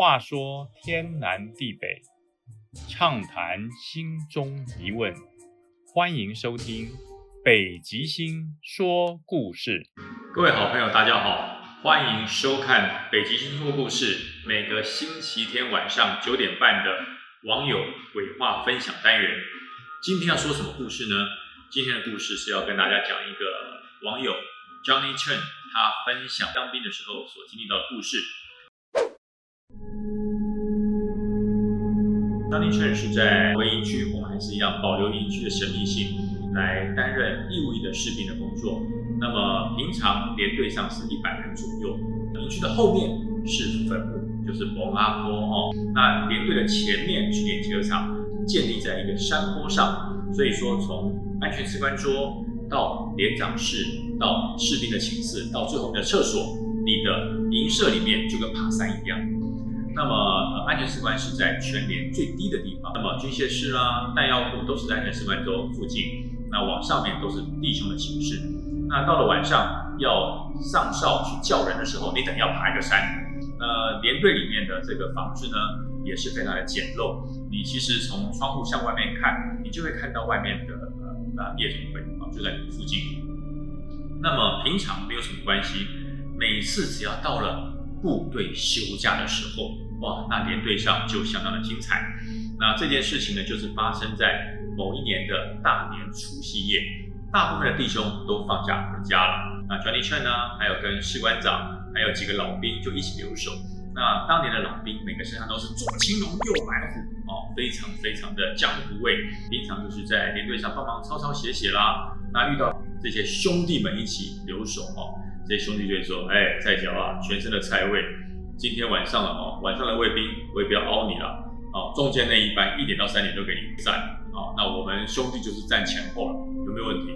话说天南地北，畅谈心中疑问，欢迎收听《北极星说故事》。各位好朋友，大家好，欢迎收看《北极星说故事》。每个星期天晚上九点半的网友鬼话分享单元。今天要说什么故事呢？今天的故事是要跟大家讲一个网友 Johnny Chen 他分享当兵的时候所经历到的故事。Johnny Chen 是在回营区，我们还是一样保留营区的神秘性，来担任义务役的士兵的工作。那么平常连队上是一百人左右，营区的后面是坟墓，就是蒙阿坡哦。那连队的前面是练集合场建立在一个山坡上，所以说从安全士官桌到连长室，到士兵的寝室，到最后面的厕所，你的营舍里面就跟爬山一样。那么，呃，安全士官是在全连最低的地方。那么，军械室啦、弹药库都是在安全士官桌附近。那往上面都是弟兄的寝室。那到了晚上要上哨去叫人的时候，你等要爬一个山。呃，连队里面的这个房子呢，也是非常的简陋。你其实从窗户向外面看，你就会看到外面的呃呃夜总会啊，就在附近。那么平常没有什么关系，每次只要到了。部队休假的时候，哇，那连队上就相当的精彩。那这件事情呢，就是发生在某一年的大年除夕夜，大部分的弟兄都放假回家了。那 Johnny Chen 呢，还有跟士官长，还有几个老兵就一起留守。那当年的老兵，每个身上都是左青龙右白虎，哦，非常非常的江湖味。平常就是在连队上帮忙抄抄写写啦。那遇到这些兄弟们一起留守，哦。这兄弟就会说：“哎，菜椒啊，全身的菜味，今天晚上了哦，晚上的卫兵我也不要凹你了哦，中间那一班一点到三点都给你站啊，那我们兄弟就是站前后了，有没有问题？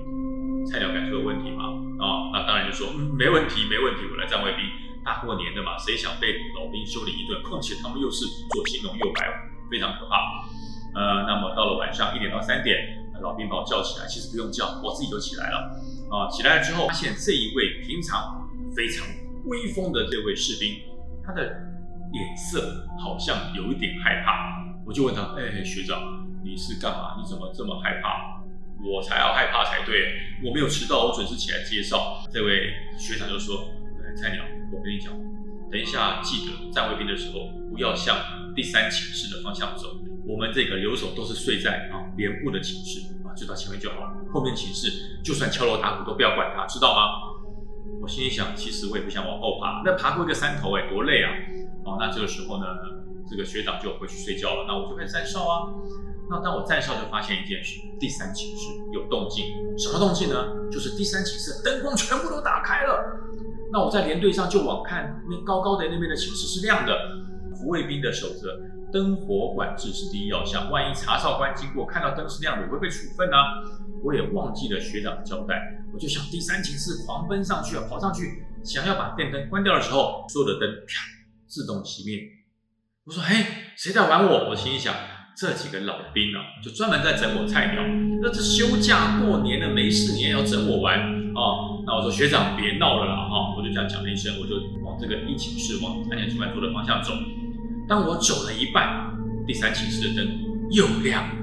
菜鸟感受有问题吗？啊，那当然就说嗯，没问题，没问题，我来站卫兵，大过年的嘛，谁想被老兵修理一顿？况且他们又是左青龙右白虎，非常可怕。呃，那么到了晚上一点到三点。”老兵把我叫起来，其实不用叫，我自己就起来了。啊，起来了之后，发现这一位平常非常威风的这位士兵，他的脸色好像有一点害怕。我就问他：“哎，学长，你是干嘛？你怎么这么害怕？我才要害怕才对。我没有迟到，我准时起来介绍。”这位学长就说：“哎菜鸟，我跟你讲，等一下记得站卫兵的时候，不要向第三寝室的方向走。”我们这个留守都是睡在啊连部的寝室啊，就到前面就好了，后面寝室就算敲锣打鼓都不要管他，知道吗？我心里想，其实我也不想往后爬，那爬过一个山头哎，多累啊！哦，那这个时候呢，这个学长就回去睡觉了，那我就开始站哨啊。那当我站哨就发现一件事，第三寝室有动静，什么动静呢？就是第三寝室灯光全部都打开了。那我在连队上就往看，那高高的那边的寝室是亮的，卫兵的守则。灯火管制是第一要项，万一查哨官经过看到灯是亮的，会被处分呢。我也忘记了学长的交代，我就向第三寝室狂奔上去啊，跑上去想要把电灯关掉的时候，所有的灯啪自动熄灭。我说：“嘿，谁在玩我？”我心想：这几个老兵啊，就专门在整我菜鸟。那这休假过年了没事，你也要整我玩啊？那我说学长别闹了啦，哈，我就这样讲了一声，我就往这个一寝室往安全出班桌的方向走。当我走了一半，第三寝室的灯又亮了。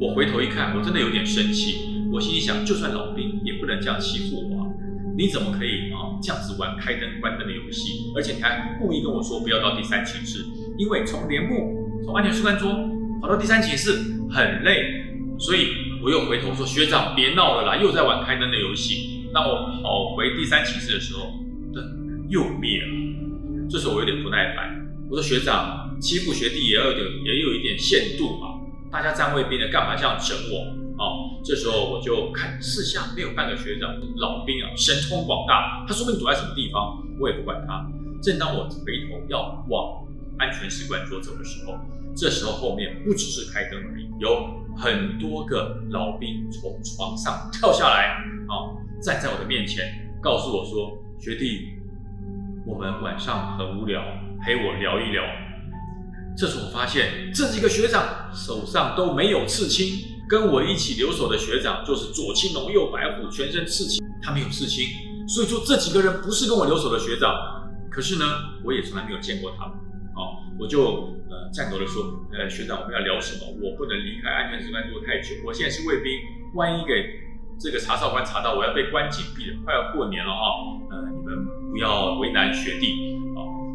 我回头一看，我真的有点生气。我心里想，就算老兵也不能这样欺负我。啊你怎么可以啊这样子玩开灯关灯的游戏？而且你还故意跟我说不要到第三寝室，因为从连部从安全士官桌跑到第三寝室很累。所以我又回头说：“学长别闹了啦，又在玩开灯的游戏。”当我跑回第三寝室的时候，灯又灭了。这时候我有点不耐烦。我说学长欺负学弟也要有点，也有一点限度嘛。大家站卫兵的，干嘛这样整我？哦，这时候我就看四下没有半个学长，老兵啊，神通广大，他说不定躲在什么地方，我也不管他。正当我回头要往安全士官桌走的时候，这时候后面不只是开灯而已，有很多个老兵从床上跳下来，啊，站在我的面前，告诉我说：“学弟，我们晚上很无聊。”陪我聊一聊。这时我发现这几个学长手上都没有刺青，跟我一起留守的学长就是左青龙右白虎，全身刺青，他没有刺青，所以说这几个人不是跟我留守的学长。可是呢，我也从来没有见过他们。哦，我就呃颤抖的说，呃学长我们要聊什么？我不能离开安全值班桌太久，我现在是卫兵，万一给这个查哨官查到，我要被关禁闭了，快要过年了啊，呃你们不要为难学弟。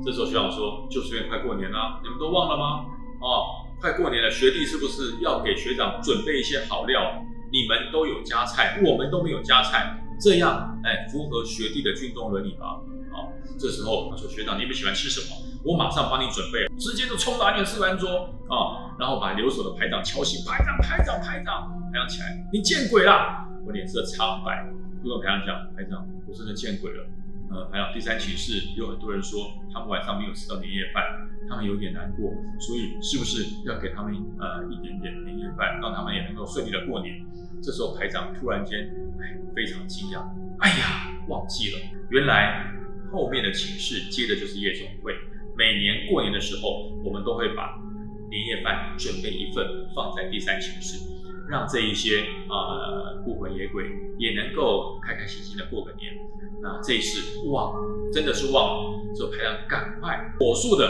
这时候学长说，就是因为快过年了，你们都忘了吗？哦，快过年了，学弟是不是要给学长准备一些好料？你们都有加菜，我们都没有加菜，这样哎符合学弟的军中伦理吧？好，这时候他说学长你们喜欢吃什么？我马上帮你准备，直接就冲到安全示范桌啊，然后把留守的排长敲醒，排长排长排长排长起来，你见鬼啦！我脸色苍白，就跟排长讲，排长我真的见鬼了。呃，还有第三寝室有很多人说他们晚上没有吃到年夜饭，他们有点难过，所以是不是要给他们呃一点点年夜饭，让他们也能够顺利的过年？这时候排长突然间哎非常惊讶，哎呀忘记了，原来后面的寝室接的就是夜总会，每年过年的时候，我们都会把年夜饭准备一份放在第三寝室，让这一些呃孤魂野鬼也能够开开心心的过个年。那这一次忘，真的是忘了，所以排长赶快火速的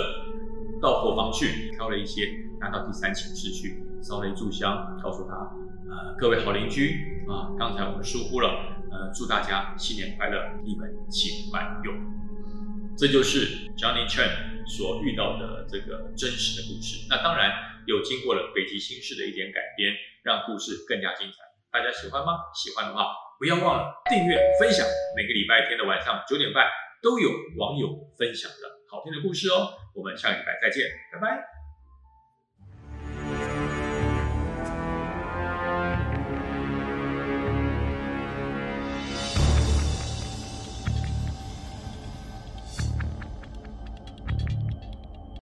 到伙房去挑了一些，拿到第三寝室去烧了一炷香，告诉他，呃，各位好邻居啊，刚才我们疏忽了，呃，祝大家新年快乐，你们请慢用。这就是 Johnny Chen 所遇到的这个真实的故事。那当然又经过了北极星式的一点改编，让故事更加精彩。大家喜欢吗？喜欢的话。不要忘了订阅、分享，每个礼拜天的晚上九点半都有网友分享的好听的故事哦。我们下礼拜再见，拜拜。